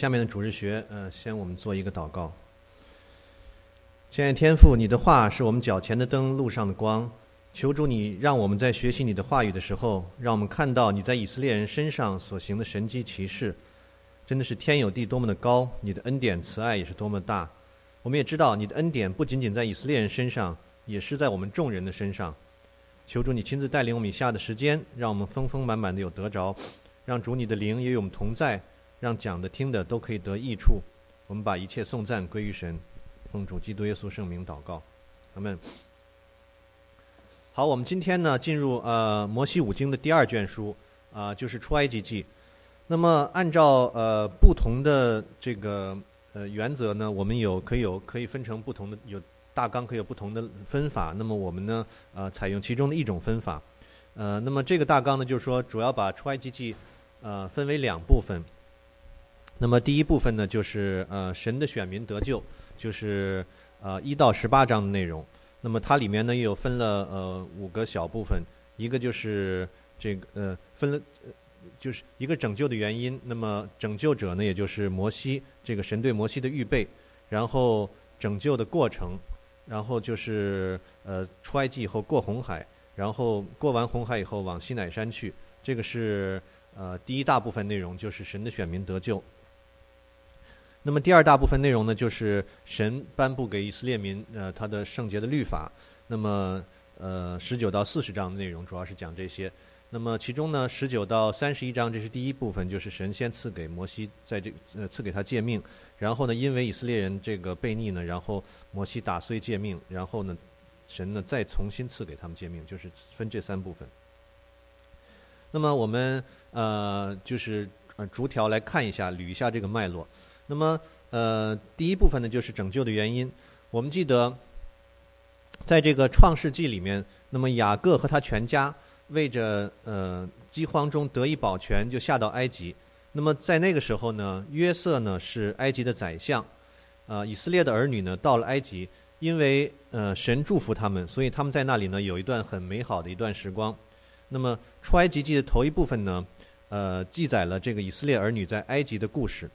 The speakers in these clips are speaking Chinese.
下面的主日学，呃，先我们做一个祷告。亲爱天父，你的话是我们脚前的灯，路上的光。求主你让我们在学习你的话语的时候，让我们看到你在以色列人身上所行的神迹奇事，真的是天有地多么的高，你的恩典慈爱也是多么大。我们也知道你的恩典不仅仅在以色列人身上，也是在我们众人的身上。求主你亲自带领我们以下的时间，让我们丰丰满满的有得着，让主你的灵也与我们同在。让讲的、听的都可以得益处。我们把一切颂赞归于神，奉主基督耶稣圣名祷告，阿门。好，我们今天呢进入呃摩西五经的第二卷书啊，就是出埃及记。那么按照呃不同的这个呃原则呢，我们有可以有可以分成不同的有大纲，可以有不同的分法。那么我们呢呃采用其中的一种分法。呃，那么这个大纲呢就是说，主要把出埃及记呃分为两部分。那么第一部分呢，就是呃神的选民得救，就是呃一到十八章的内容。那么它里面呢，又分了呃五个小部分，一个就是这个呃分了，就是一个拯救的原因。那么拯救者呢，也就是摩西，这个神对摩西的预备，然后拯救的过程，然后就是呃出埃及以后过红海，然后过完红海以后往西乃山去。这个是呃第一大部分内容，就是神的选民得救。那么第二大部分内容呢，就是神颁布给以色列民呃他的圣洁的律法。那么呃十九到四十章的内容主要是讲这些。那么其中呢十九到三十一章这是第一部分，就是神先赐给摩西在这呃赐给他诫命。然后呢因为以色列人这个悖逆呢，然后摩西打碎诫命，然后呢神呢再重新赐给他们诫命，就是分这三部分。那么我们呃就是呃逐条来看一下，捋一下这个脉络。那么，呃，第一部分呢，就是拯救的原因。我们记得，在这个创世纪里面，那么雅各和他全家为着呃饥荒中得以保全，就下到埃及。那么在那个时候呢，约瑟呢是埃及的宰相，呃，以色列的儿女呢到了埃及，因为呃神祝福他们，所以他们在那里呢有一段很美好的一段时光。那么出埃及记的头一部分呢，呃，记载了这个以色列儿女在埃及的故事。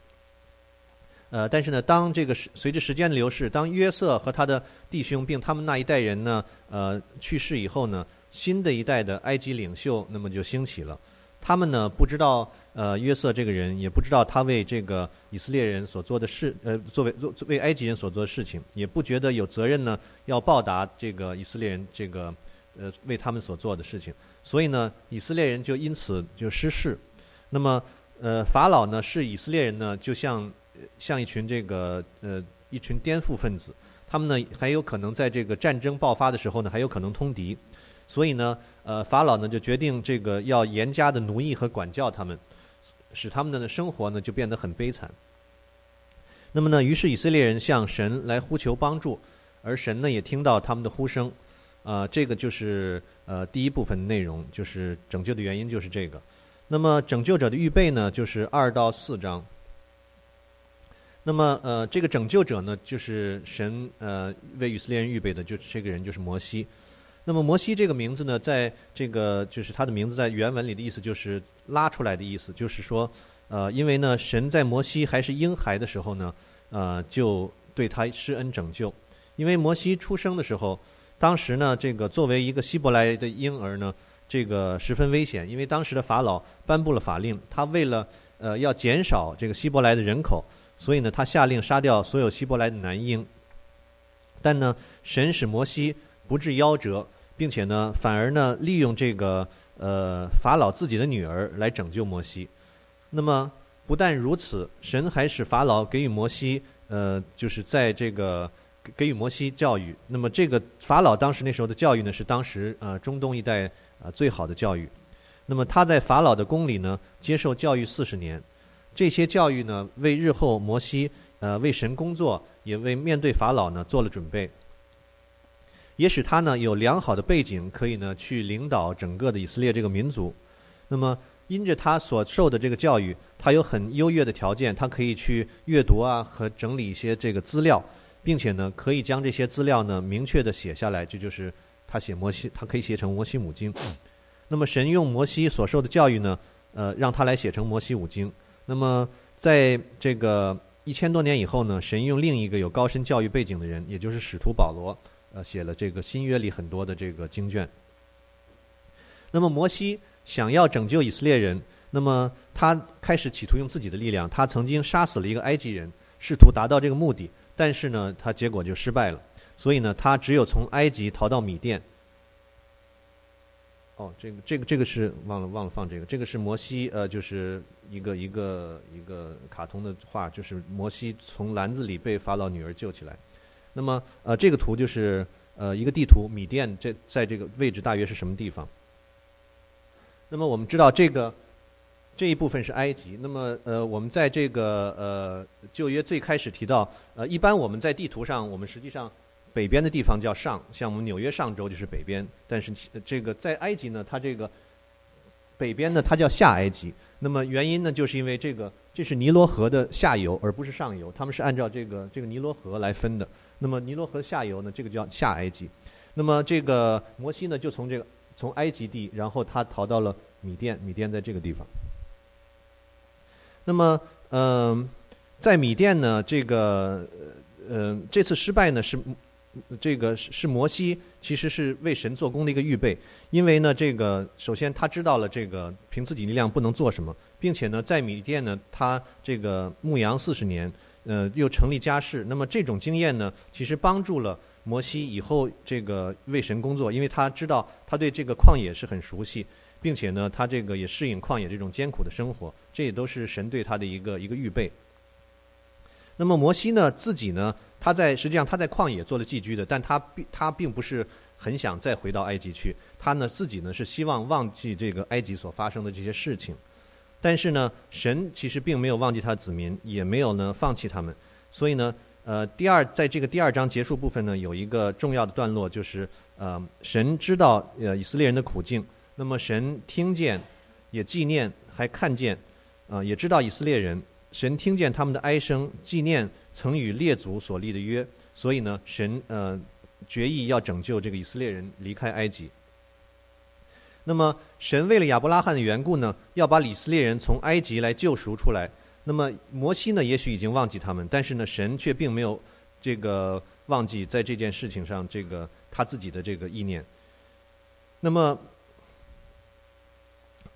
呃，但是呢，当这个随着时间的流逝，当约瑟和他的弟兄并他们那一代人呢，呃，去世以后呢，新的一代的埃及领袖那么就兴起了。他们呢不知道呃约瑟这个人，也不知道他为这个以色列人所做的事，呃，作为作为埃及人所做的事情，也不觉得有责任呢要报答这个以色列人这个呃为他们所做的事情。所以呢，以色列人就因此就失势。那么呃，法老呢是以色列人呢，就像。像一群这个呃一群颠覆分子，他们呢还有可能在这个战争爆发的时候呢还有可能通敌，所以呢呃法老呢就决定这个要严加的奴役和管教他们，使他们的生活呢就变得很悲惨。那么呢于是以色列人向神来呼求帮助，而神呢也听到他们的呼声，啊这个就是呃第一部分内容，就是拯救的原因就是这个。那么拯救者的预备呢就是二到四章。那么，呃，这个拯救者呢，就是神呃为以色列人预备的，就这个人就是摩西。那么，摩西这个名字呢，在这个就是他的名字在原文里的意思就是拉出来的意思，就是说，呃，因为呢，神在摩西还是婴孩的时候呢，呃，就对他施恩拯救。因为摩西出生的时候，当时呢，这个作为一个希伯来的婴儿呢，这个十分危险，因为当时的法老颁布了法令，他为了呃要减少这个希伯来的人口。所以呢，他下令杀掉所有希伯来的男婴。但呢，神使摩西不致夭折，并且呢，反而呢，利用这个呃法老自己的女儿来拯救摩西。那么不但如此，神还使法老给予摩西呃，就是在这个给予摩西教育。那么这个法老当时那时候的教育呢，是当时呃中东一带啊最好的教育。那么他在法老的宫里呢，接受教育四十年。这些教育呢，为日后摩西呃为神工作，也为面对法老呢做了准备，也使他呢有良好的背景，可以呢去领导整个的以色列这个民族。那么，因着他所受的这个教育，他有很优越的条件，他可以去阅读啊和整理一些这个资料，并且呢可以将这些资料呢明确的写下来，这就是他写摩西，他可以写成摩西五经。那么，神用摩西所受的教育呢，呃，让他来写成摩西五经。那么在这个一千多年以后呢，神用另一个有高深教育背景的人，也就是使徒保罗，呃，写了这个新约里很多的这个经卷。那么摩西想要拯救以色列人，那么他开始企图用自己的力量，他曾经杀死了一个埃及人，试图达到这个目的，但是呢，他结果就失败了。所以呢，他只有从埃及逃到米甸。哦，这个这个这个是忘了忘了放这个，这个是摩西呃，就是一个一个一个卡通的画，就是摩西从篮子里被法老女儿救起来。那么呃，这个图就是呃一个地图，米甸这在这个位置大约是什么地方？那么我们知道这个这一部分是埃及。那么呃，我们在这个呃旧约最开始提到呃，一般我们在地图上，我们实际上。北边的地方叫上，像我们纽约上州就是北边。但是这个在埃及呢，它这个北边呢，它叫下埃及。那么原因呢，就是因为这个这是尼罗河的下游，而不是上游。他们是按照这个这个尼罗河来分的。那么尼罗河下游呢，这个叫下埃及。那么这个摩西呢，就从这个从埃及地，然后他逃到了米甸，米甸在这个地方。那么嗯，在米甸呢，这个呃这次失败呢是。这个是是摩西，其实是为神做工的一个预备。因为呢，这个首先他知道了这个凭自己力量不能做什么，并且呢，在米甸呢，他这个牧羊四十年，呃，又成立家室。那么这种经验呢，其实帮助了摩西以后这个为神工作，因为他知道他对这个旷野是很熟悉，并且呢，他这个也适应旷野这种艰苦的生活。这也都是神对他的一个一个预备。那么摩西呢，自己呢？他在实际上他在旷野做了寄居的，但他并他并不是很想再回到埃及去。他呢自己呢是希望忘记这个埃及所发生的这些事情，但是呢神其实并没有忘记他的子民，也没有呢放弃他们。所以呢呃第二在这个第二章结束部分呢有一个重要的段落，就是呃神知道呃以色列人的苦境，那么神听见也纪念还看见啊也知道以色列人，神听见他们的哀声，纪念。曾与列祖所立的约，所以呢，神呃决意要拯救这个以色列人离开埃及。那么，神为了亚伯拉罕的缘故呢，要把以色列人从埃及来救赎出来。那么，摩西呢，也许已经忘记他们，但是呢，神却并没有这个忘记在这件事情上这个他自己的这个意念。那么。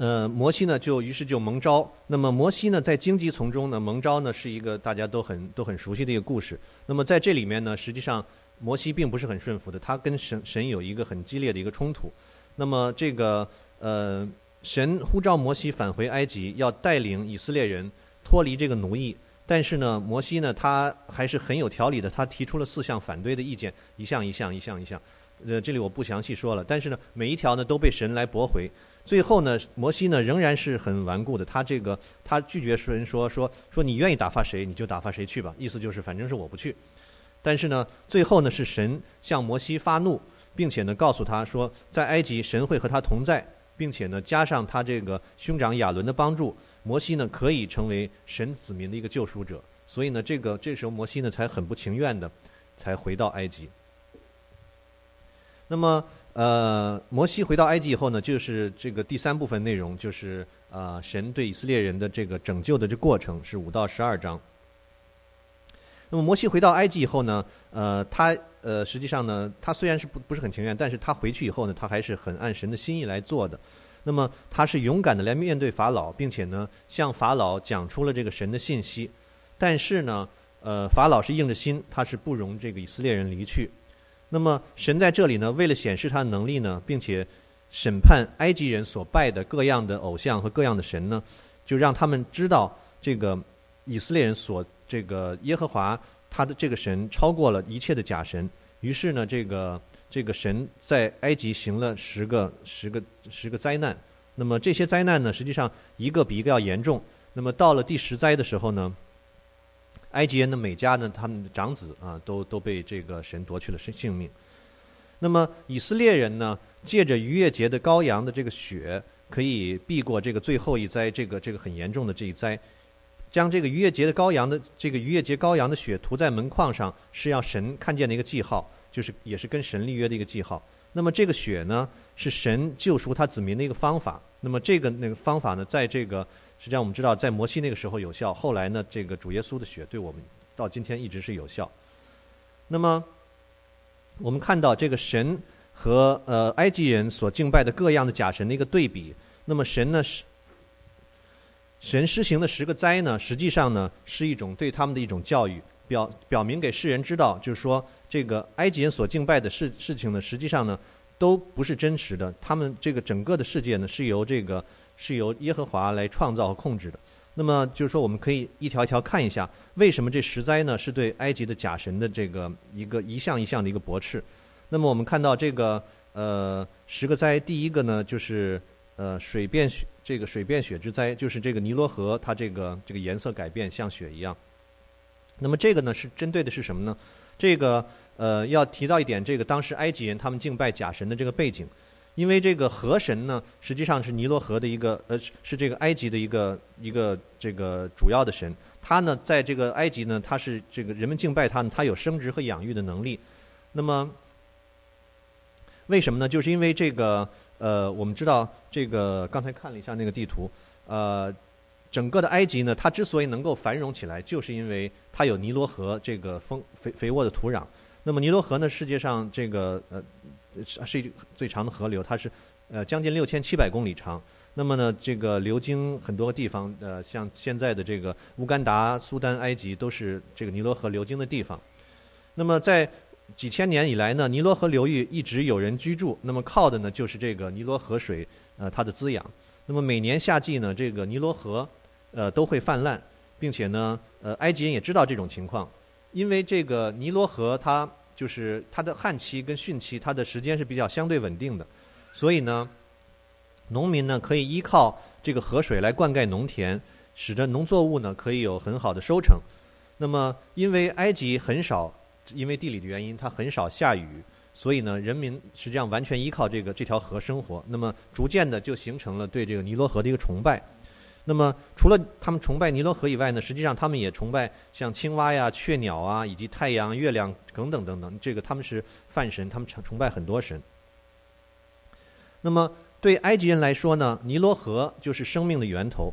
呃，摩西呢，就于是就蒙召。那么摩西呢，在荆棘丛中呢，蒙召呢，是一个大家都很都很熟悉的一个故事。那么在这里面呢，实际上摩西并不是很顺服的，他跟神神有一个很激烈的一个冲突。那么这个呃，神呼召摩西返回埃及，要带领以色列人脱离这个奴役。但是呢，摩西呢，他还是很有条理的，他提出了四项反对的意见，一项一项一项一项。呃，这里我不详细说了。但是呢，每一条呢，都被神来驳回。最后呢，摩西呢仍然是很顽固的。他这个他拒绝神说说说你愿意打发谁你就打发谁去吧，意思就是反正是我不去。但是呢，最后呢是神向摩西发怒，并且呢告诉他说，在埃及神会和他同在，并且呢加上他这个兄长亚伦的帮助，摩西呢可以成为神子民的一个救赎者。所以呢，这个这时候摩西呢才很不情愿的才回到埃及。那么。呃，摩西回到埃及以后呢，就是这个第三部分内容，就是呃，神对以色列人的这个拯救的这过程是五到十二章。那么摩西回到埃及以后呢，呃，他呃，实际上呢，他虽然是不不是很情愿，但是他回去以后呢，他还是很按神的心意来做的。那么他是勇敢的来面对法老，并且呢，向法老讲出了这个神的信息。但是呢，呃，法老是硬着心，他是不容这个以色列人离去。那么神在这里呢，为了显示他的能力呢，并且审判埃及人所拜的各样的偶像和各样的神呢，就让他们知道这个以色列人所这个耶和华他的这个神超过了一切的假神。于是呢，这个这个神在埃及行了十个十个十个灾难。那么这些灾难呢，实际上一个比一个要严重。那么到了第十灾的时候呢？埃及人的每家呢，他们的长子啊，都都被这个神夺去了生性命。那么以色列人呢，借着逾越节的羔羊的这个血，可以避过这个最后一灾，这个这个很严重的这一灾。将这个逾越节的羔羊的这个逾越节羔羊的血涂在门框上，是要神看见的一个记号，就是也是跟神立约的一个记号。那么这个血呢，是神救赎他子民的一个方法。那么这个那个方法呢，在这个实际上我们知道，在摩西那个时候有效，后来呢，这个主耶稣的血对我们到今天一直是有效。那么我们看到这个神和呃埃及人所敬拜的各样的假神的一个对比。那么神呢是神施行的十个灾呢，实际上呢是一种对他们的一种教育，表表明给世人知道，就是说这个埃及人所敬拜的事事情呢，实际上呢都不是真实的。他们这个整个的世界呢是由这个是由耶和华来创造和控制的。那么就是说，我们可以一条一条看一下，为什么这十灾呢是对埃及的假神的这个一个一项一项的一个驳斥。那么我们看到这个呃十个灾，第一个呢就是呃水变血。这个水变血之灾，就是这个尼罗河，它这个这个颜色改变像血一样。那么这个呢，是针对的是什么呢？这个呃，要提到一点，这个当时埃及人他们敬拜假神的这个背景，因为这个河神呢，实际上是尼罗河的一个呃，是这个埃及的一个一个这个主要的神。他呢，在这个埃及呢，他是这个人们敬拜他呢，他有生殖和养育的能力。那么为什么呢？就是因为这个。呃，我们知道这个刚才看了一下那个地图，呃，整个的埃及呢，它之所以能够繁荣起来，就是因为它有尼罗河这个丰肥肥沃的土壤。那么尼罗河呢，世界上这个呃是一最长的河流，它是呃将近六千七百公里长。那么呢，这个流经很多个地方，呃，像现在的这个乌干达、苏丹、埃及都是这个尼罗河流经的地方。那么在几千年以来呢，尼罗河流域一直有人居住，那么靠的呢就是这个尼罗河水，呃，它的滋养。那么每年夏季呢，这个尼罗河，呃，都会泛滥，并且呢，呃，埃及人也知道这种情况，因为这个尼罗河它就是它的旱期跟汛期，它的时间是比较相对稳定的，所以呢，农民呢可以依靠这个河水来灌溉农田，使得农作物呢可以有很好的收成。那么因为埃及很少。因为地理的原因，它很少下雨，所以呢，人民实际上完全依靠这个这条河生活。那么，逐渐的就形成了对这个尼罗河的一个崇拜。那么，除了他们崇拜尼罗河以外呢，实际上他们也崇拜像青蛙呀、雀鸟啊，以及太阳、月亮等等等等。这个他们是泛神，他们崇崇拜很多神。那么，对埃及人来说呢，尼罗河就是生命的源头。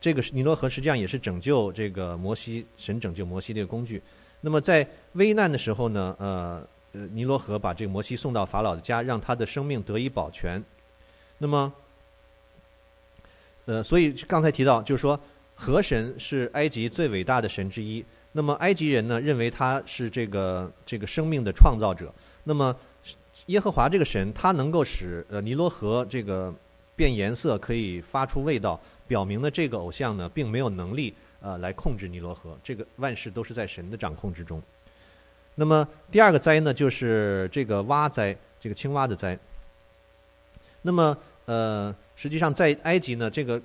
这个尼罗河实际上也是拯救这个摩西神拯救摩西的一个工具。那么在危难的时候呢，呃，呃，尼罗河把这个摩西送到法老的家，让他的生命得以保全。那么，呃，所以刚才提到，就是说，河神是埃及最伟大的神之一。那么埃及人呢，认为他是这个这个生命的创造者。那么耶和华这个神，他能够使呃尼罗河这个变颜色，可以发出味道，表明了这个偶像呢，并没有能力。呃，来控制尼罗河，这个万事都是在神的掌控之中。那么第二个灾呢，就是这个蛙灾，这个青蛙的灾。那么呃，实际上在埃及呢，这个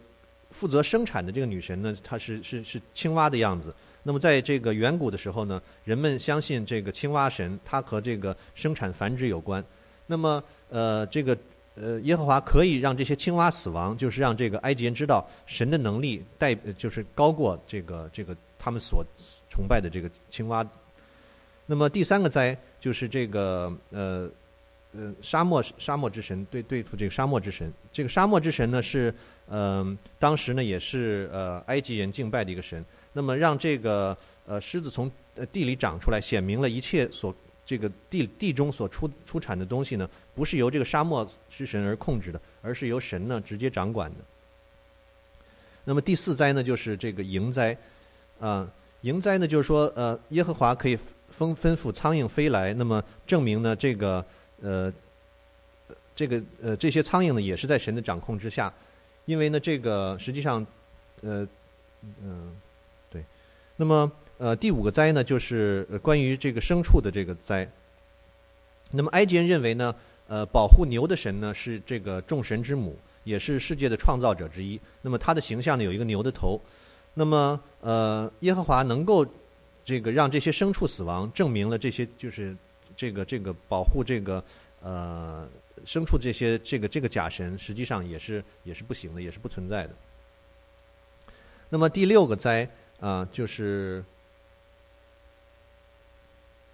负责生产的这个女神呢，她是是是青蛙的样子。那么在这个远古的时候呢，人们相信这个青蛙神，它和这个生产繁殖有关。那么呃，这个。呃，耶和华可以让这些青蛙死亡，就是让这个埃及人知道神的能力带，就是高过这个这个他们所崇拜的这个青蛙。那么第三个灾就是这个呃呃沙漠沙漠之神对对付这个沙漠之神。这个沙漠之神呢是呃当时呢也是呃埃及人敬拜的一个神。那么让这个呃狮子从地里长出来，显明了一切所。这个地地中所出出产的东西呢，不是由这个沙漠之神而控制的，而是由神呢直接掌管的。那么第四灾呢，就是这个蝇灾，啊，蝇灾呢，就是说，呃，耶和华可以吩吩咐苍蝇飞来，那么证明呢，这个呃，这个呃，这些苍蝇呢，也是在神的掌控之下，因为呢，这个实际上，呃，嗯，对，那么。呃，第五个灾呢，就是关于这个牲畜的这个灾。那么埃及人认为呢，呃，保护牛的神呢是这个众神之母，也是世界的创造者之一。那么他的形象呢有一个牛的头。那么呃，耶和华能够这个让这些牲畜死亡，证明了这些就是这个这个保护这个呃牲畜这些这个这个假神实际上也是也是不行的，也是不存在的。那么第六个灾啊，就是。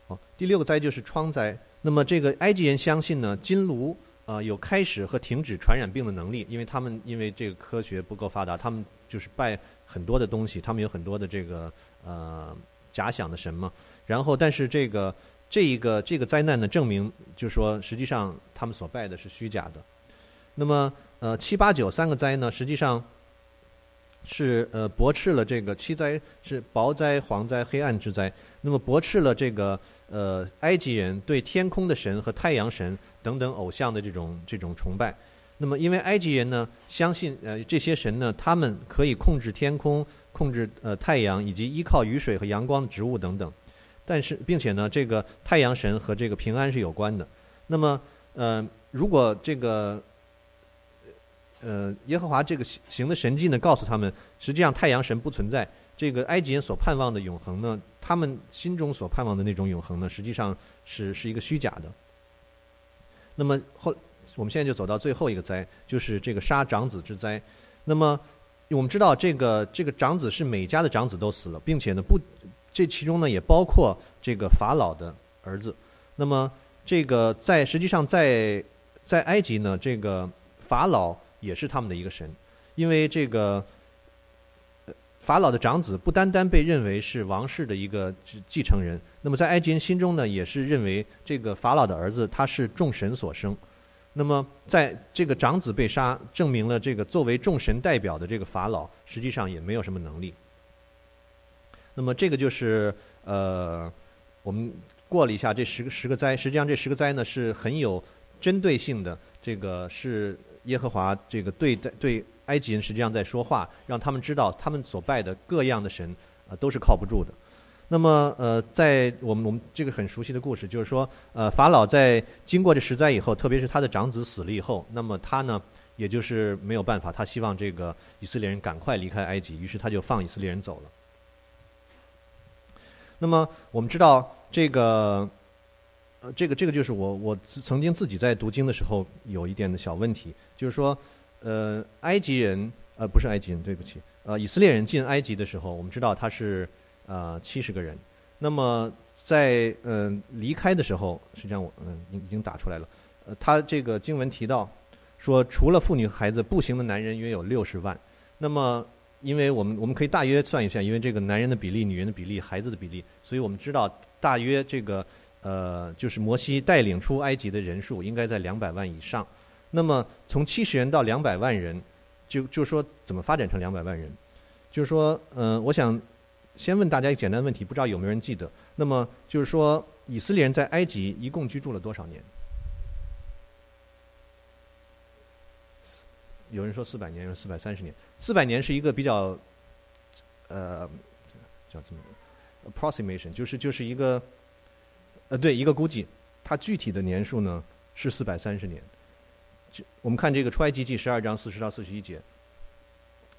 好，第六个灾就是疮灾。那么这个埃及人相信呢，金炉啊有开始和停止传染病的能力，因为他们因为这个科学不够发达，他们就是拜很多的东西，他们有很多的这个呃假想的神嘛。然后，但是这个这一个这个灾难呢，证明就是说，实际上他们所拜的是虚假的。那么，呃，七八九三个灾呢，实际上是呃驳斥了这个七灾是雹灾、蝗灾、黑暗之灾。那么驳斥了这个呃埃及人对天空的神和太阳神等等偶像的这种这种崇拜。那么因为埃及人呢相信呃这些神呢，他们可以控制天空、控制呃太阳以及依靠雨水和阳光的植物等等。但是并且呢，这个太阳神和这个平安是有关的。那么呃如果这个呃耶和华这个行的神迹呢，告诉他们实际上太阳神不存在。这个埃及人所盼望的永恒呢，他们心中所盼望的那种永恒呢，实际上是是一个虚假的。那么后，我们现在就走到最后一个灾，就是这个杀长子之灾。那么我们知道，这个这个长子是每家的长子都死了，并且呢不，这其中呢也包括这个法老的儿子。那么这个在实际上在在埃及呢，这个法老也是他们的一个神，因为这个。法老的长子不单单被认为是王室的一个继承人，那么在埃及人心中呢，也是认为这个法老的儿子他是众神所生。那么在这个长子被杀，证明了这个作为众神代表的这个法老实际上也没有什么能力。那么这个就是呃，我们过了一下这十个十个灾，实际上这十个灾呢是很有针对性的，这个是耶和华这个对待对。埃及人实际上在说话，让他们知道他们所拜的各样的神啊都是靠不住的。那么呃，在我们我们这个很熟悉的故事，就是说呃法老在经过这十灾以后，特别是他的长子死了以后，那么他呢也就是没有办法，他希望这个以色列人赶快离开埃及，于是他就放以色列人走了。那么我们知道这个呃这个这个就是我我曾经自己在读经的时候有一点的小问题，就是说。呃，埃及人呃不是埃及人，对不起，呃，以色列人进埃及的时候，我们知道他是呃七十个人。那么在嗯离开的时候，实际上我嗯已经打出来了。呃，他这个经文提到说，除了妇女和孩子，步行的男人约有六十万。那么，因为我们我们可以大约算一下，因为这个男人的比例、女人的比例、孩子的比例，所以我们知道大约这个呃就是摩西带领出埃及的人数应该在两百万以上。那么从七十人到两百万人，就就说怎么发展成两百万人？就是说，嗯，我想先问大家一个简单问题，不知道有没有人记得？那么就是说，以色列人在埃及一共居住了多少年？有人说四百年，有人四百三十年。四百年是一个比较，呃，叫什么？approximation，就是就是一个，呃，对，一个估计。它具体的年数呢是四百三十年。我们看这个出埃及记十二章四十到四十一节，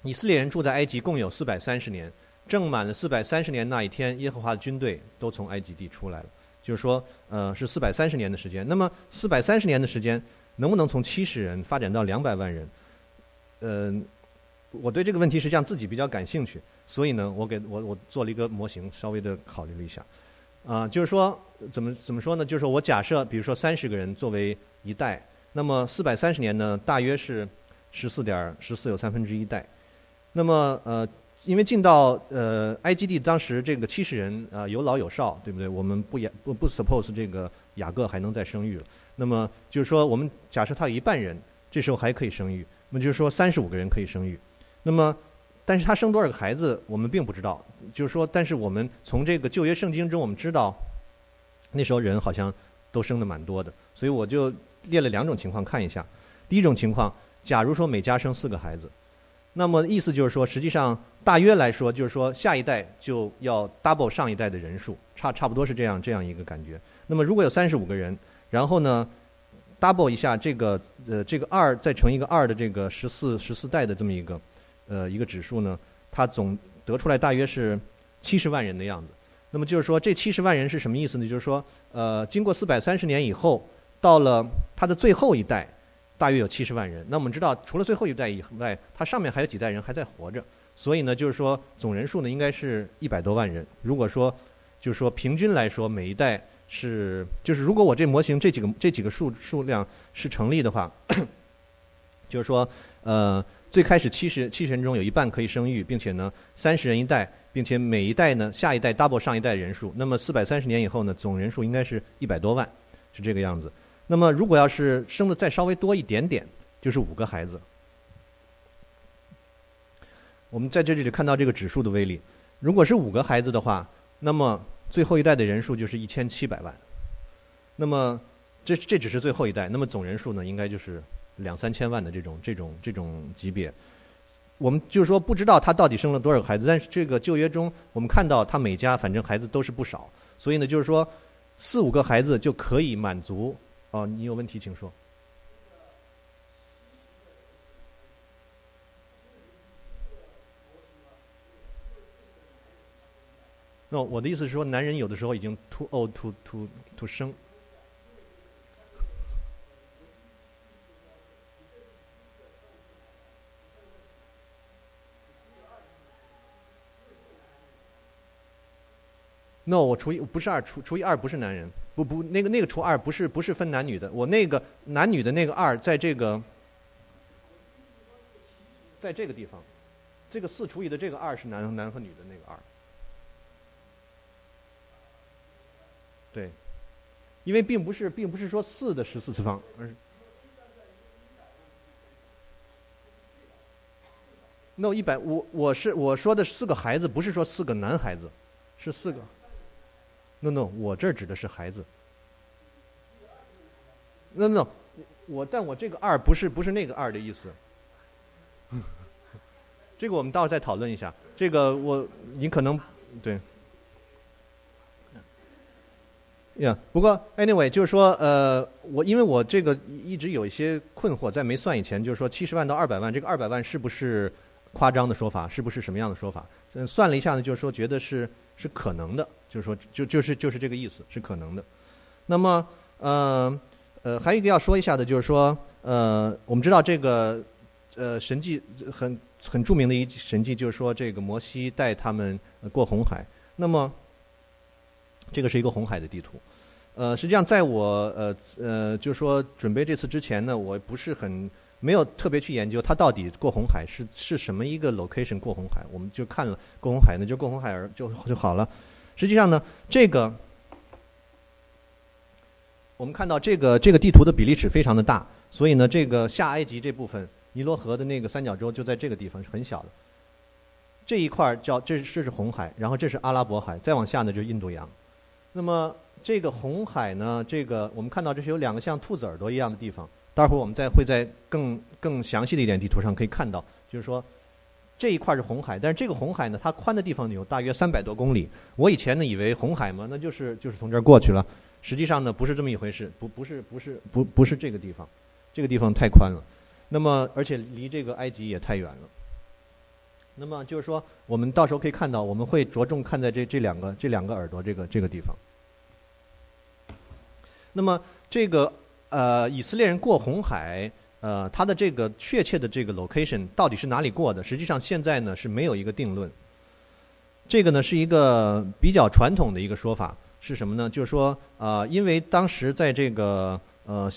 以色列人住在埃及共有四百三十年，正满了四百三十年那一天，耶和华的军队都从埃及地出来了。就是说，呃，是四百三十年的时间。那么四百三十年的时间，能不能从七十人发展到两百万人？嗯，我对这个问题实际上自己比较感兴趣，所以呢，我给我我做了一个模型，稍微的考虑了一下。啊，就是说，怎么怎么说呢？就是说我假设，比如说三十个人作为一代。那么四百三十年呢，大约是十四点十四有三分之一代。那么呃，因为进到呃 IGD，当时这个七十人啊有老有少，对不对？我们不也不不 suppose 这个雅各还能再生育了。那么就是说，我们假设他有一半人，这时候还可以生育。那么就是说，三十五个人可以生育。那么，但是他生多少个孩子，我们并不知道。就是说，但是我们从这个旧约圣经中，我们知道那时候人好像都生的蛮多的。所以我就。列了两种情况看一下，第一种情况，假如说每家生四个孩子，那么意思就是说，实际上大约来说，就是说下一代就要 double 上一代的人数，差差不多是这样这样一个感觉。那么如果有三十五个人，然后呢，double 一下这个呃这个二再乘一个二的这个十四十四代的这么一个呃一个指数呢，它总得出来大约是七十万人的样子。那么就是说这七十万人是什么意思呢？就是说呃经过四百三十年以后。到了他的最后一代，大约有七十万人。那我们知道，除了最后一代以外，他上面还有几代人还在活着。所以呢，就是说总人数呢应该是一百多万人。如果说，就是说平均来说，每一代是，就是如果我这模型这几个这几个数数量是成立的话，就是说，呃，最开始七十七十人中有一半可以生育，并且呢三十人一代，并且每一代呢下一代 double 上一代人数。那么四百三十年以后呢，总人数应该是一百多万，是这个样子。那么如果要是生的再稍微多一点点，就是五个孩子。我们在这里看到这个指数的威力。如果是五个孩子的话，那么最后一代的人数就是一千七百万。那么这这只是最后一代，那么总人数呢，应该就是两三千万的这种这种这种级别。我们就是说不知道他到底生了多少个孩子，但是这个旧约中我们看到他每家反正孩子都是不少，所以呢就是说四五个孩子就可以满足。哦，你有问题请说。那我的意思是说，男人有的时候已经 too old to to to 生。no，我除以不是二，除除以二不是男人，不不，那个那个除二不是不是分男女的，我那个男女的那个二在这个，在这个地方，这个四除以的这个二是男男和女的那个二。对，因为并不是，并不是说四的十四次方，而是。no 一百，我我是我说的四个孩子，不是说四个男孩子，是四个。no no，我这指的是孩子。no no，我但我这个二不是不是那个二的意思。这个我们到时候再讨论一下。这个我你可能对。呀，不过 anyway 就是说，呃，我因为我这个一直有一些困惑，在没算以前，就是说七十万到二百万，这个二百万是不是夸张的说法？是不是什么样的说法？嗯，算了一下呢，就是说觉得是是可能的，就是说就就是就是这个意思，是可能的。那么，呃呃，还有一个要说一下的，就是说，呃，我们知道这个呃神迹很很著名的一神迹，就是说这个摩西带他们过红海。那么，这个是一个红海的地图。呃，实际上，在我呃呃，就是说准备这次之前呢，我不是很没有特别去研究它到底过红海是是什么一个 location 过红海，我们就看了过红海呢，就过红海儿就就好了。实际上呢，这个我们看到这个这个地图的比例尺非常的大，所以呢，这个下埃及这部分尼罗河的那个三角洲就在这个地方是很小的。这一块叫这这是红海，然后这是阿拉伯海，再往下呢就是印度洋。那么这个红海呢？这个我们看到这是有两个像兔子耳朵一样的地方。待会儿我们再会在更更详细的一点地图上可以看到，就是说这一块是红海，但是这个红海呢，它宽的地方有大约三百多公里。我以前呢以为红海嘛，那就是就是从这儿过去了。实际上呢不是这么一回事，不不是不是不不是这个地方，这个地方太宽了。那么而且离这个埃及也太远了。那么就是说，我们到时候可以看到，我们会着重看在这这两个这两个耳朵这个这个地方。那么这个呃，以色列人过红海，呃，他的这个确切的这个 location 到底是哪里过的？实际上现在呢是没有一个定论。这个呢是一个比较传统的一个说法，是什么呢？就是说，呃，因为当时在这个呃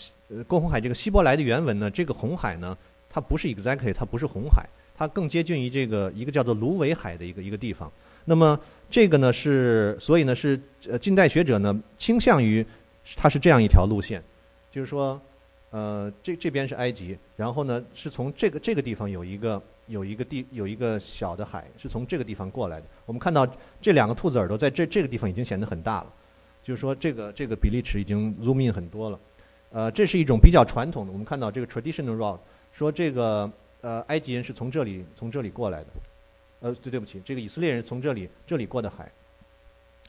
过红海这个希伯来的原文呢，这个红海呢，它不是 exactly，它不是红海。它更接近于这个一个叫做芦苇海的一个一个地方。那么这个呢是，所以呢是呃近代学者呢倾向于它是这样一条路线，就是说呃这这边是埃及，然后呢是从这个这个地方有一个有一个地有一个小的海是从这个地方过来的。我们看到这两个兔子耳朵在这这个地方已经显得很大了，就是说这个这个比例尺已经 zoom in 很多了。呃，这是一种比较传统的，我们看到这个 traditional route 说这个。呃，埃及人是从这里从这里过来的，呃，对，对不起，这个以色列人从这里这里过的海。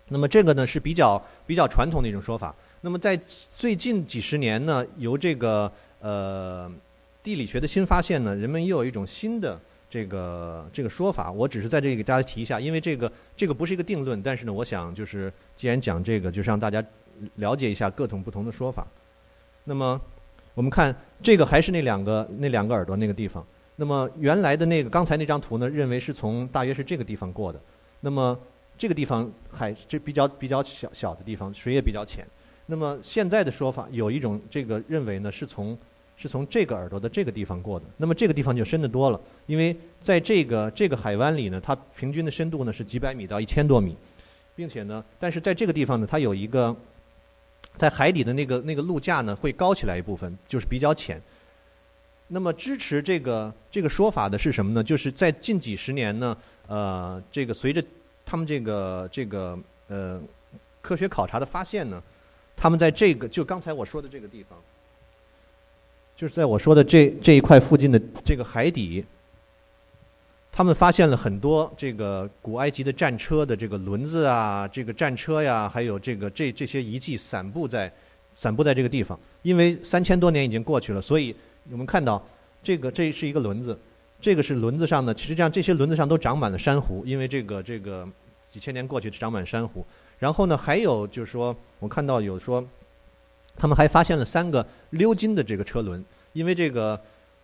那么这个呢是比较比较传统的一种说法。那么在最近几十年呢，由这个呃地理学的新发现呢，人们又有一种新的这个这个说法。我只是在这里给大家提一下，因为这个这个不是一个定论，但是呢，我想就是既然讲这个，就是让大家了解一下各种不同的说法。那么我们看这个还是那两个那两个耳朵那个地方。那么原来的那个刚才那张图呢，认为是从大约是这个地方过的。那么这个地方海这比较比较小小的地方，水也比较浅。那么现在的说法有一种这个认为呢，是从是从这个耳朵的这个地方过的。那么这个地方就深得多了，因为在这个这个海湾里呢，它平均的深度呢是几百米到一千多米，并且呢，但是在这个地方呢，它有一个在海底的那个那个陆架呢会高起来一部分，就是比较浅。那么支持这个这个说法的是什么呢？就是在近几十年呢，呃，这个随着他们这个这个呃科学考察的发现呢，他们在这个就刚才我说的这个地方，就是在我说的这这一块附近的这个海底，他们发现了很多这个古埃及的战车的这个轮子啊，这个战车呀，还有这个这这些遗迹散布在散布在这个地方，因为三千多年已经过去了，所以。我们看到，这个这是一个轮子，这个是轮子上呢，实际上这些轮子上都长满了珊瑚，因为这个这个几千年过去长满珊瑚。然后呢，还有就是说，我看到有说，他们还发现了三个鎏金的这个车轮，因为这个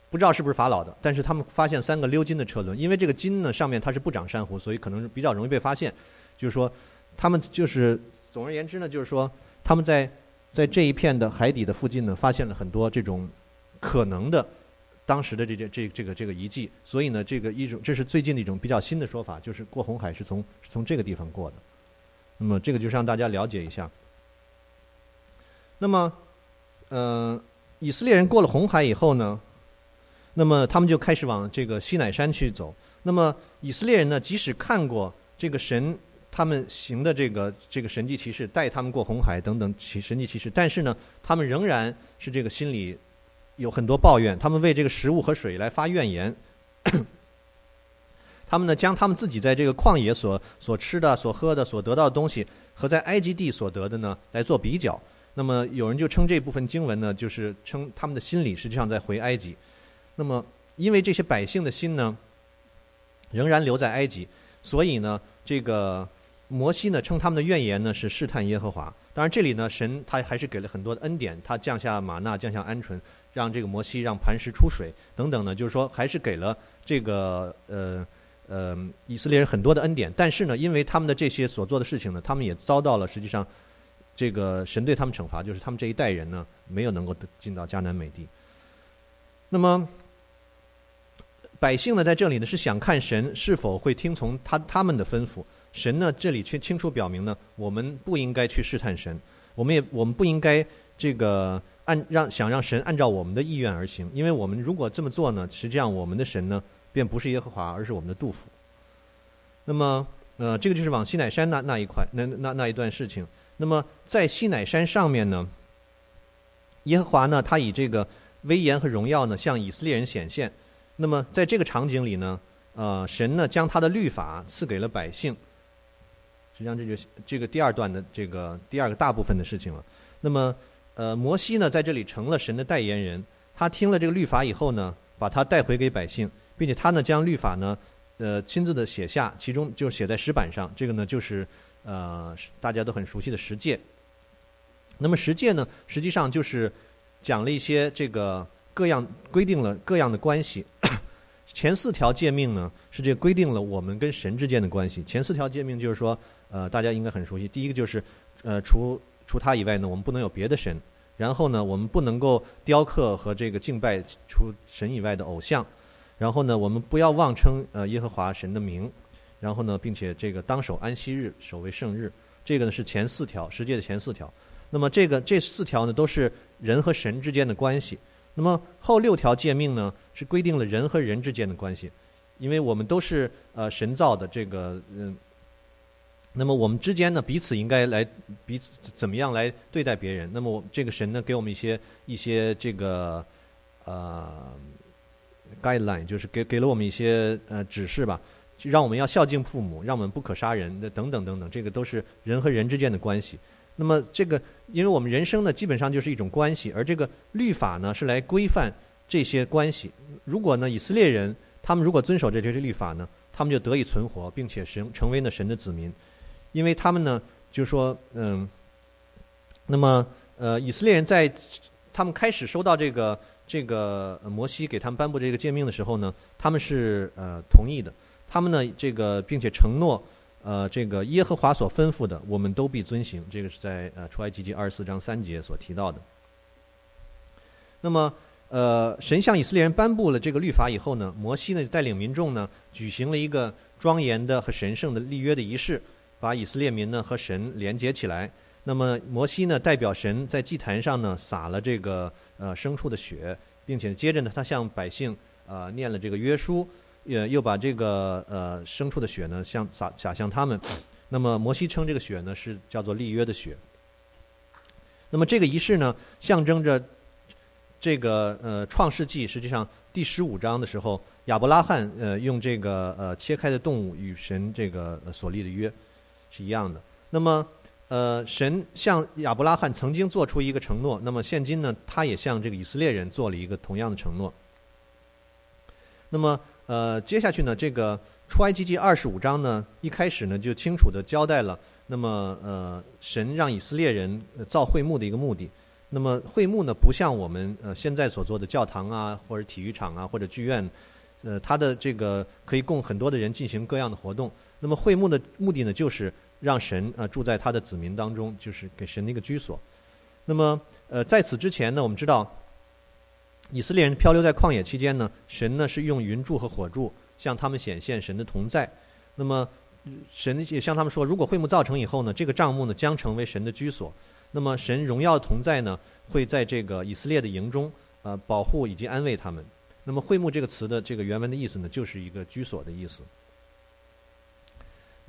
不知道是不是法老的，但是他们发现三个鎏金的车轮，因为这个金呢上面它是不长珊瑚，所以可能是比较容易被发现。就是说，他们就是总而言之呢，就是说他们在在这一片的海底的附近呢，发现了很多这种。可能的，当时的这件这这个这个遗迹，所以呢，这个一种这是最近的一种比较新的说法，就是过红海是从从这个地方过的。那么这个就是让大家了解一下。那么，呃，以色列人过了红海以后呢，那么他们就开始往这个西乃山去走。那么以色列人呢，即使看过这个神他们行的这个这个神迹奇事，带他们过红海等等奇神迹奇事，但是呢，他们仍然是这个心里。有很多抱怨，他们为这个食物和水来发怨言。他们呢，将他们自己在这个旷野所所吃的、所喝的、所得到的东西，和在埃及地所得的呢，来做比较。那么有人就称这部分经文呢，就是称他们的心理实际上在回埃及。那么因为这些百姓的心呢，仍然留在埃及，所以呢，这个摩西呢，称他们的怨言呢是试探耶和华。当然这里呢，神他还是给了很多的恩典，他降下玛纳，降下鹌鹑。让这个摩西让磐石出水等等呢，就是说还是给了这个呃呃以色列人很多的恩典，但是呢，因为他们的这些所做的事情呢，他们也遭到了实际上这个神对他们惩罚，就是他们这一代人呢没有能够进到迦南美地。那么百姓呢在这里呢是想看神是否会听从他他们的吩咐，神呢这里却清楚表明呢，我们不应该去试探神，我们也我们不应该这个。按让想让神按照我们的意愿而行，因为我们如果这么做呢，实际上我们的神呢，便不是耶和华，而是我们的杜甫。那么，呃，这个就是往西乃山那那一块，那那那一段事情。那么，在西乃山上面呢，耶和华呢，他以这个威严和荣耀呢，向以色列人显现。那么，在这个场景里呢，呃，神呢，将他的律法赐给了百姓。实际上，这就这个第二段的这个第二个大部分的事情了。那么。呃，摩西呢在这里成了神的代言人。他听了这个律法以后呢，把它带回给百姓，并且他呢将律法呢，呃，亲自的写下，其中就写在石板上。这个呢就是呃大家都很熟悉的十诫。那么十诫呢，实际上就是讲了一些这个各样规定了各样的关系。前四条诫命呢，是这规定了我们跟神之间的关系。前四条诫命就是说，呃，大家应该很熟悉。第一个就是，呃，除除他以外呢，我们不能有别的神。然后呢，我们不能够雕刻和这个敬拜除神以外的偶像。然后呢，我们不要妄称呃耶和华神的名。然后呢，并且这个当守安息日，守为圣日。这个呢是前四条，十诫的前四条。那么这个这四条呢，都是人和神之间的关系。那么后六条诫命呢，是规定了人和人之间的关系，因为我们都是呃神造的这个嗯。那么我们之间呢，彼此应该来彼此怎么样来对待别人？那么这个神呢，给我们一些一些这个呃 guideline，就是给给了我们一些呃指示吧，让我们要孝敬父母，让我们不可杀人，的等等等等，这个都是人和人之间的关系。那么这个，因为我们人生呢，基本上就是一种关系，而这个律法呢，是来规范这些关系。如果呢，以色列人他们如果遵守这些律法呢，他们就得以存活，并且神成为呢神的子民。因为他们呢，就说嗯，那么呃，以色列人在他们开始收到这个这个摩西给他们颁布这个诫命的时候呢，他们是呃同意的。他们呢，这个并且承诺呃，这个耶和华所吩咐的，我们都必遵行。这个是在呃出埃及记二十四章三节所提到的。那么呃，神向以色列人颁布了这个律法以后呢，摩西呢带领民众呢举行了一个庄严的和神圣的立约的仪式，把以色列民呢和神连接起来。那么摩西呢代表神在祭坛上呢撒了这个呃牲畜的血，并且接着呢他向百姓呃念了这个约书，也又把这个呃牲畜的血呢向撒撒向他们。那么摩西称这个血呢是叫做立约的血。那么这个仪式呢象征着这个呃创世纪实际上第十五章的时候，亚伯拉罕呃用这个呃切开的动物与神这个所立的约是一样的。那么呃神向亚伯拉罕曾经做出一个承诺，那么现今呢他也向这个以色列人做了一个同样的承诺。那么呃接下去呢这个。出埃及记二十五章呢，一开始呢就清楚的交代了，那么呃，神让以色列人造会幕的一个目的。那么会幕呢，不像我们呃现在所做的教堂啊，或者体育场啊，或者剧院，呃，它的这个可以供很多的人进行各样的活动。那么会幕的目的呢，就是让神呃住在他的子民当中，就是给神的一个居所。那么呃，在此之前呢，我们知道，以色列人漂流在旷野期间呢，神呢是用云柱和火柱。向他们显现神的同在，那么神也向他们说，如果会幕造成以后呢，这个帐幕呢将成为神的居所。那么神荣耀同在呢，会在这个以色列的营中，呃，保护以及安慰他们。那么会幕这个词的这个原文的意思呢，就是一个居所的意思。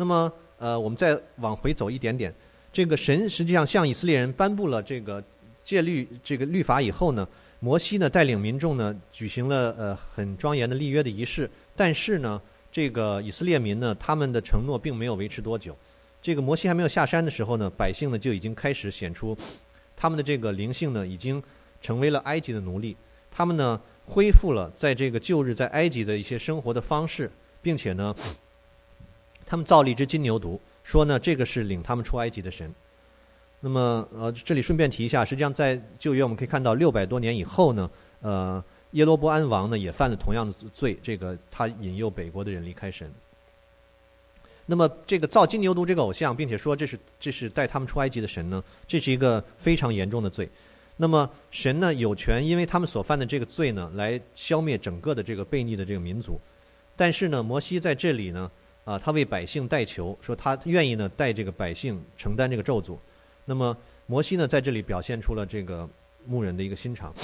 那么呃，我们再往回走一点点，这个神实际上向以色列人颁布了这个戒律这个律法以后呢。摩西呢带领民众呢举行了呃很庄严的立约的仪式，但是呢这个以色列民呢他们的承诺并没有维持多久。这个摩西还没有下山的时候呢，百姓呢就已经开始显出他们的这个灵性呢已经成为了埃及的奴隶。他们呢恢复了在这个旧日在埃及的一些生活的方式，并且呢他们造了一只金牛犊，说呢这个是领他们出埃及的神。那么，呃，这里顺便提一下，实际上在旧约我们可以看到，六百多年以后呢，呃，耶罗波安王呢也犯了同样的罪，这个他引诱北国的人离开神。那么，这个造金牛犊这个偶像，并且说这是这是带他们出埃及的神呢，这是一个非常严重的罪。那么，神呢有权因为他们所犯的这个罪呢，来消灭整个的这个悖逆的这个民族。但是呢，摩西在这里呢，啊，他为百姓代求，说他愿意呢带这个百姓承担这个咒诅。那么摩西呢，在这里表现出了这个牧人的一个心肠。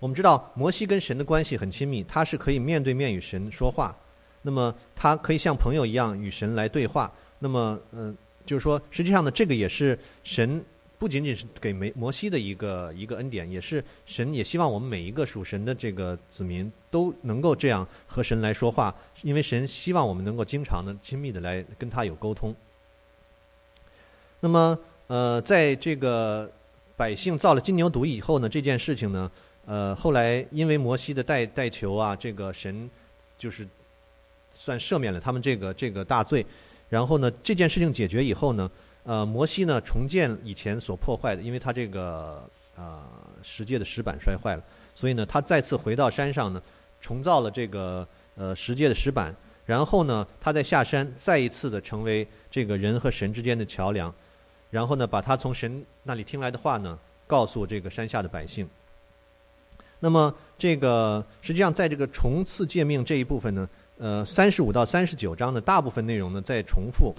我们知道摩西跟神的关系很亲密，他是可以面对面与神说话，那么他可以像朋友一样与神来对话。那么，嗯，就是说，实际上呢，这个也是神不仅仅是给摩摩西的一个一个恩典，也是神也希望我们每一个属神的这个子民都能够这样和神来说话，因为神希望我们能够经常的亲密的来跟他有沟通。那么，呃，在这个百姓造了金牛犊以后呢，这件事情呢，呃，后来因为摩西的代代求啊，这个神就是算赦免了他们这个这个大罪。然后呢，这件事情解决以后呢，呃，摩西呢重建以前所破坏的，因为他这个啊石界的石板摔坏了，所以呢，他再次回到山上呢，重造了这个呃石界的石板。然后呢，他再下山，再一次的成为这个人和神之间的桥梁。然后呢，把他从神那里听来的话呢，告诉这个山下的百姓。那么，这个实际上在这个重次诫命这一部分呢，呃，三十五到三十九章的大部分内容呢，在重复，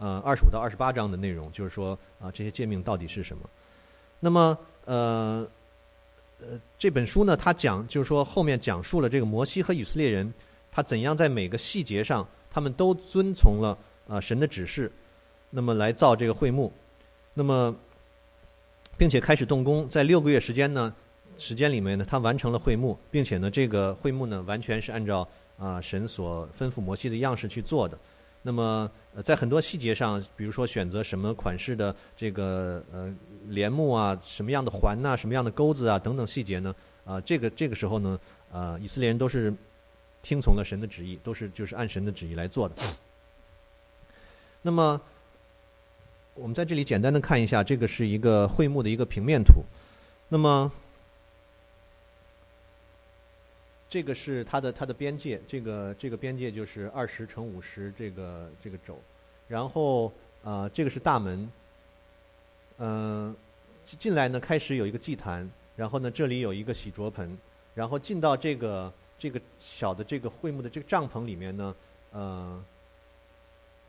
呃，二十五到二十八章的内容，就是说啊，这些诫命到底是什么？那么，呃，呃，这本书呢，它讲就是说后面讲述了这个摩西和以色列人，他怎样在每个细节上，他们都遵从了啊神的指示，那么来造这个会幕。那么，并且开始动工，在六个月时间呢，时间里面呢，他完成了会幕，并且呢，这个会幕呢，完全是按照啊神所吩咐摩西的样式去做的。那么，在很多细节上，比如说选择什么款式的这个呃帘幕啊，什么样的环呐，什么样的钩子啊等等细节呢，啊，这个这个时候呢，啊，以色列人都是听从了神的旨意，都是就是按神的旨意来做的。那么。我们在这里简单的看一下，这个是一个会幕的一个平面图。那么，这个是它的它的边界，这个这个边界就是二十乘五十这个这个轴。然后啊，这个是大门。嗯，进来呢，开始有一个祭坛，然后呢，这里有一个洗濯盆，然后进到这个这个小的这个会幕的这个帐篷里面呢，呃，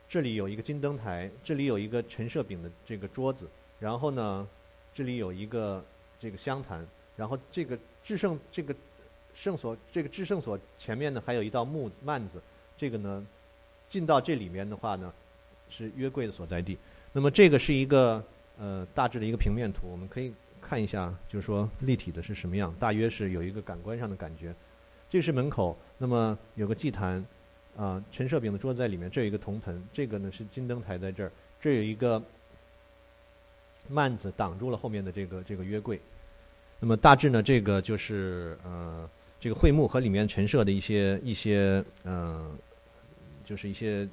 这里有一个金灯台，这里有一个陈设饼的这个桌子，然后呢，这里有一个这个香坛，然后这个至圣这个圣所这个至圣所前面呢还有一道木幔子，这个呢进到这里面的话呢是约柜的所在地。那么这个是一个呃大致的一个平面图，我们可以。看一下，就是说立体的是什么样，大约是有一个感官上的感觉。这是门口，那么有个祭坛，啊，陈设饼的桌子在里面，这有一个铜盆，这个呢是金灯台在这儿，这有一个幔子挡住了后面的这个这个约柜。那么大致呢，这个就是呃这个会幕和里面陈设的一些一些呃，就是一些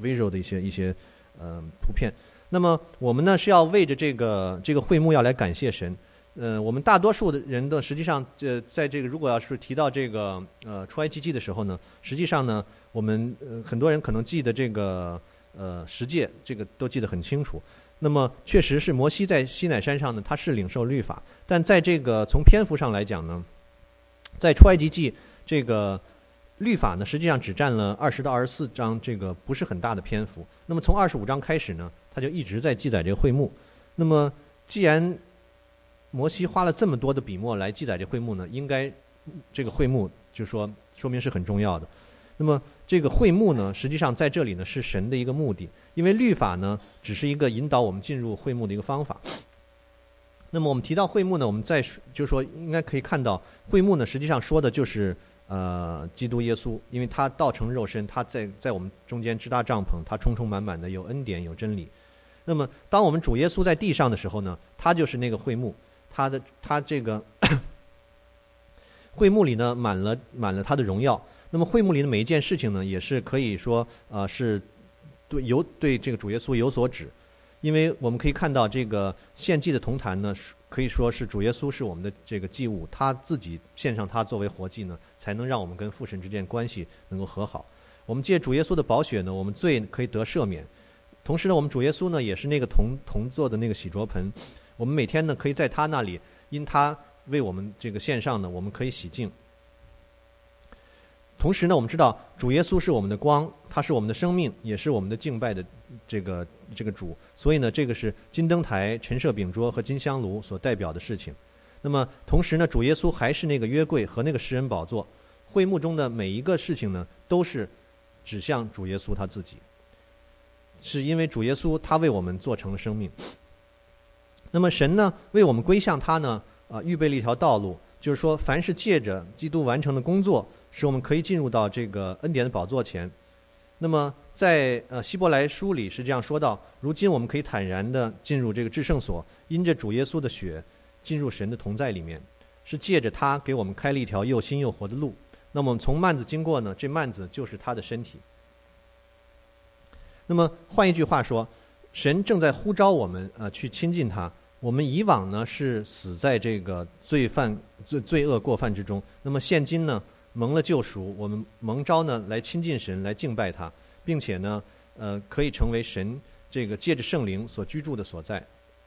visual 的一些一些呃图片。那么我们呢是要为着这个这个会幕要来感谢神，呃，我们大多数的人的实际上，呃，在这个如果要是提到这个呃出埃及记的时候呢，实际上呢，我们呃很多人可能记得这个呃十诫，这个都记得很清楚。那么确实是摩西在西乃山上呢，他是领受律法，但在这个从篇幅上来讲呢，在出埃及记这个律法呢，实际上只占了二十到二十四章，这个不是很大的篇幅。那么从二十五章开始呢？他就一直在记载这个会幕。那么，既然摩西花了这么多的笔墨来记载这会幕呢，应该这个会幕就说说明是很重要的。那么，这个会幕呢，实际上在这里呢是神的一个目的，因为律法呢只是一个引导我们进入会幕的一个方法。那么，我们提到会幕呢，我们再就是说应该可以看到，会幕呢实际上说的就是呃基督耶稣，因为他道成肉身，他在在我们中间支搭帐篷，他充充满满的有恩典有真理。那么，当我们主耶稣在地上的时候呢，他就是那个会幕，他的他这个 会幕里呢满了满了他的荣耀。那么会幕里的每一件事情呢，也是可以说呃是对有对这个主耶稣有所指，因为我们可以看到这个献祭的铜坛呢，可以说是主耶稣是我们的这个祭物，他自己献上他作为活祭呢，才能让我们跟父神之间关系能够和好。我们借主耶稣的宝血呢，我们罪可以得赦免。同时呢，我们主耶稣呢也是那个铜铜做的那个洗濯盆，我们每天呢可以在他那里，因他为我们这个献上呢，我们可以洗净。同时呢，我们知道主耶稣是我们的光，他是我们的生命，也是我们的敬拜的这个这个主。所以呢，这个是金灯台、陈设饼桌和金香炉所代表的事情。那么同时呢，主耶稣还是那个约柜和那个食人宝座，会幕中的每一个事情呢，都是指向主耶稣他自己。是因为主耶稣他为我们做成了生命。那么神呢为我们归向他呢啊预备了一条道路，就是说凡是借着基督完成的工作，使我们可以进入到这个恩典的宝座前。那么在呃希伯来书里是这样说到：如今我们可以坦然的进入这个至圣所，因着主耶稣的血进入神的同在里面，是借着他给我们开了一条又新又活的路。那么从幔子经过呢，这幔子就是他的身体。那么换一句话说，神正在呼召我们呃去亲近他。我们以往呢是死在这个罪犯罪罪恶过犯之中。那么现今呢蒙了救赎，我们蒙召呢来亲近神，来敬拜他，并且呢呃可以成为神这个借着圣灵所居住的所在。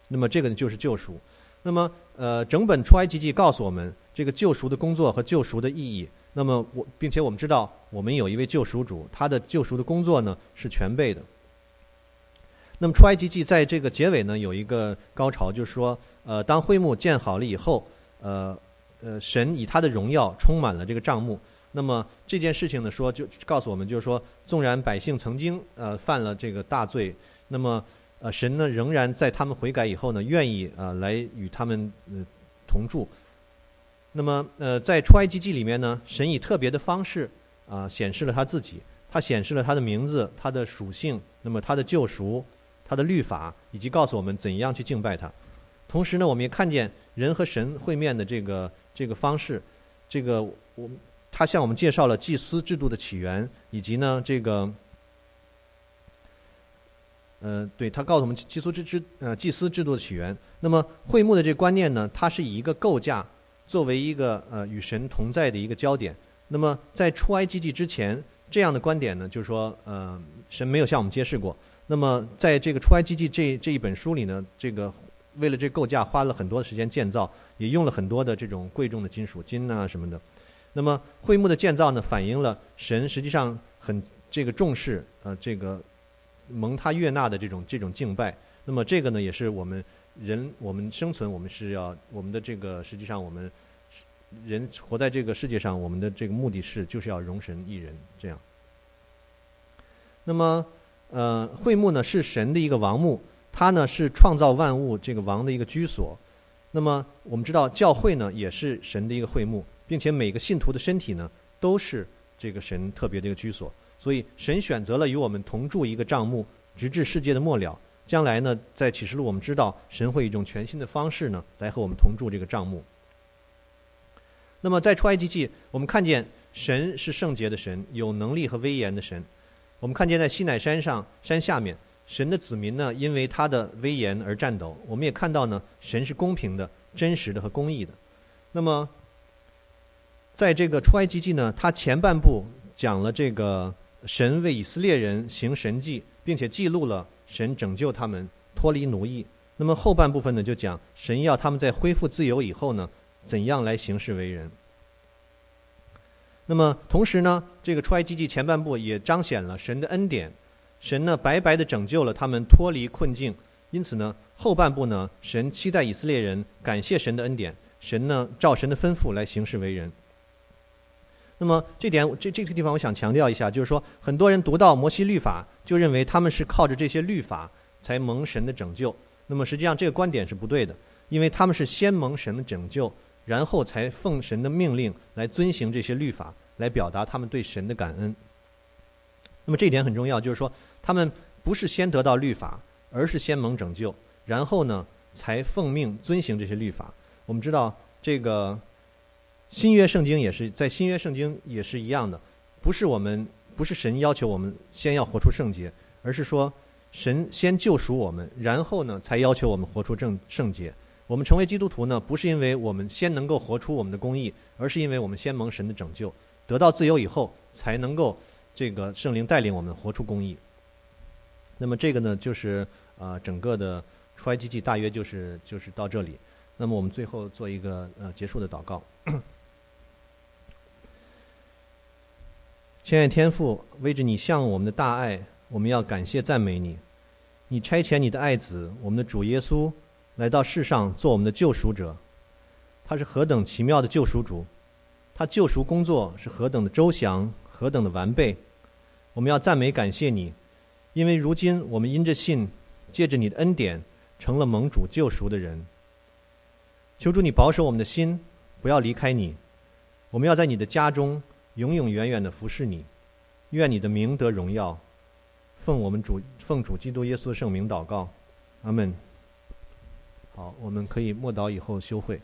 那么这个呢就是救赎。那么呃整本出埃及记告诉我们这个救赎的工作和救赎的意义。那么我并且我们知道我们有一位救赎主，他的救赎的工作呢是全备的。那么出埃及记在这个结尾呢有一个高潮，就是说，呃，当会幕建好了以后，呃，呃，神以他的荣耀充满了这个帐幕。那么这件事情呢，说就告诉我们，就是说，纵然百姓曾经呃犯了这个大罪，那么呃神呢仍然在他们悔改以后呢，愿意啊来与他们呃同住。那么呃在出埃及记里面呢，神以特别的方式啊显示了他自己，他显示了他的名字、他的属性，那么他的救赎。他的律法以及告诉我们怎样去敬拜他，同时呢，我们也看见人和神会面的这个这个方式，这个我他向我们介绍了祭司制度的起源，以及呢这个，呃，对他告诉我们祭司制制呃祭司制度的起源。那么会幕的这个观念呢，它是以一个构架作为一个呃与神同在的一个焦点。那么在出埃及记之前，这样的观点呢，就是说呃神没有向我们揭示过。那么，在这个出埃及记这这一本书里呢，这个为了这构架花了很多的时间建造，也用了很多的这种贵重的金属金啊什么的。那么会幕的建造呢，反映了神实际上很这个重视呃这个蒙他悦纳的这种这种敬拜。那么这个呢，也是我们人我们生存我们是要我们的这个实际上我们人活在这个世界上，我们的这个目的是就是要容神一人这样。那么呃会幕呢是神的一个王墓，它呢是创造万物这个王的一个居所。那么我们知道教会呢也是神的一个会幕。并且每个信徒的身体呢，都是这个神特别的一个居所。所以神选择了与我们同住一个帐幕，直至世界的末了。将来呢，在启示录我们知道，神会以一种全新的方式呢，来和我们同住这个帐幕。那么在出埃及记，我们看见神是圣洁的神，有能力和威严的神。我们看见在西乃山上山下面，神的子民呢，因为他的威严而战斗。我们也看到呢，神是公平的、真实的和公义的。那么。在这个出埃及记呢，它前半部讲了这个神为以色列人行神迹，并且记录了神拯救他们脱离奴役。那么后半部分呢，就讲神要他们在恢复自由以后呢，怎样来行事为人。那么同时呢，这个出埃及记前半部也彰显了神的恩典，神呢白白的拯救了他们脱离困境。因此呢，后半部呢，神期待以色列人感谢神的恩典，神呢照神的吩咐来行事为人。那么这点，这这个地方我想强调一下，就是说，很多人读到摩西律法，就认为他们是靠着这些律法才蒙神的拯救。那么实际上这个观点是不对的，因为他们是先蒙神的拯救，然后才奉神的命令来遵行这些律法，来表达他们对神的感恩。那么这一点很重要，就是说，他们不是先得到律法，而是先蒙拯救，然后呢才奉命遵行这些律法。我们知道这个。新约圣经也是在新约圣经也是一样的，不是我们不是神要求我们先要活出圣洁，而是说神先救赎我们，然后呢才要求我们活出正圣洁。我们成为基督徒呢，不是因为我们先能够活出我们的公义，而是因为我们先蒙神的拯救，得到自由以后，才能够这个圣灵带领我们活出公义。那么这个呢，就是啊整个的出埃及记大约就是就是到这里。那么我们最后做一个呃结束的祷告。亲爱天父，为着你向我们的大爱，我们要感谢赞美你。你差遣你的爱子，我们的主耶稣，来到世上做我们的救赎者。他是何等奇妙的救赎主！他救赎工作是何等的周详，何等的完备！我们要赞美感谢你，因为如今我们因着信，借着你的恩典，成了蒙主救赎的人。求主你保守我们的心，不要离开你。我们要在你的家中。永永远远的服侍你，愿你的名得荣耀。奉我们主奉主基督耶稣的圣名祷告，阿门。好，我们可以默祷以后休会。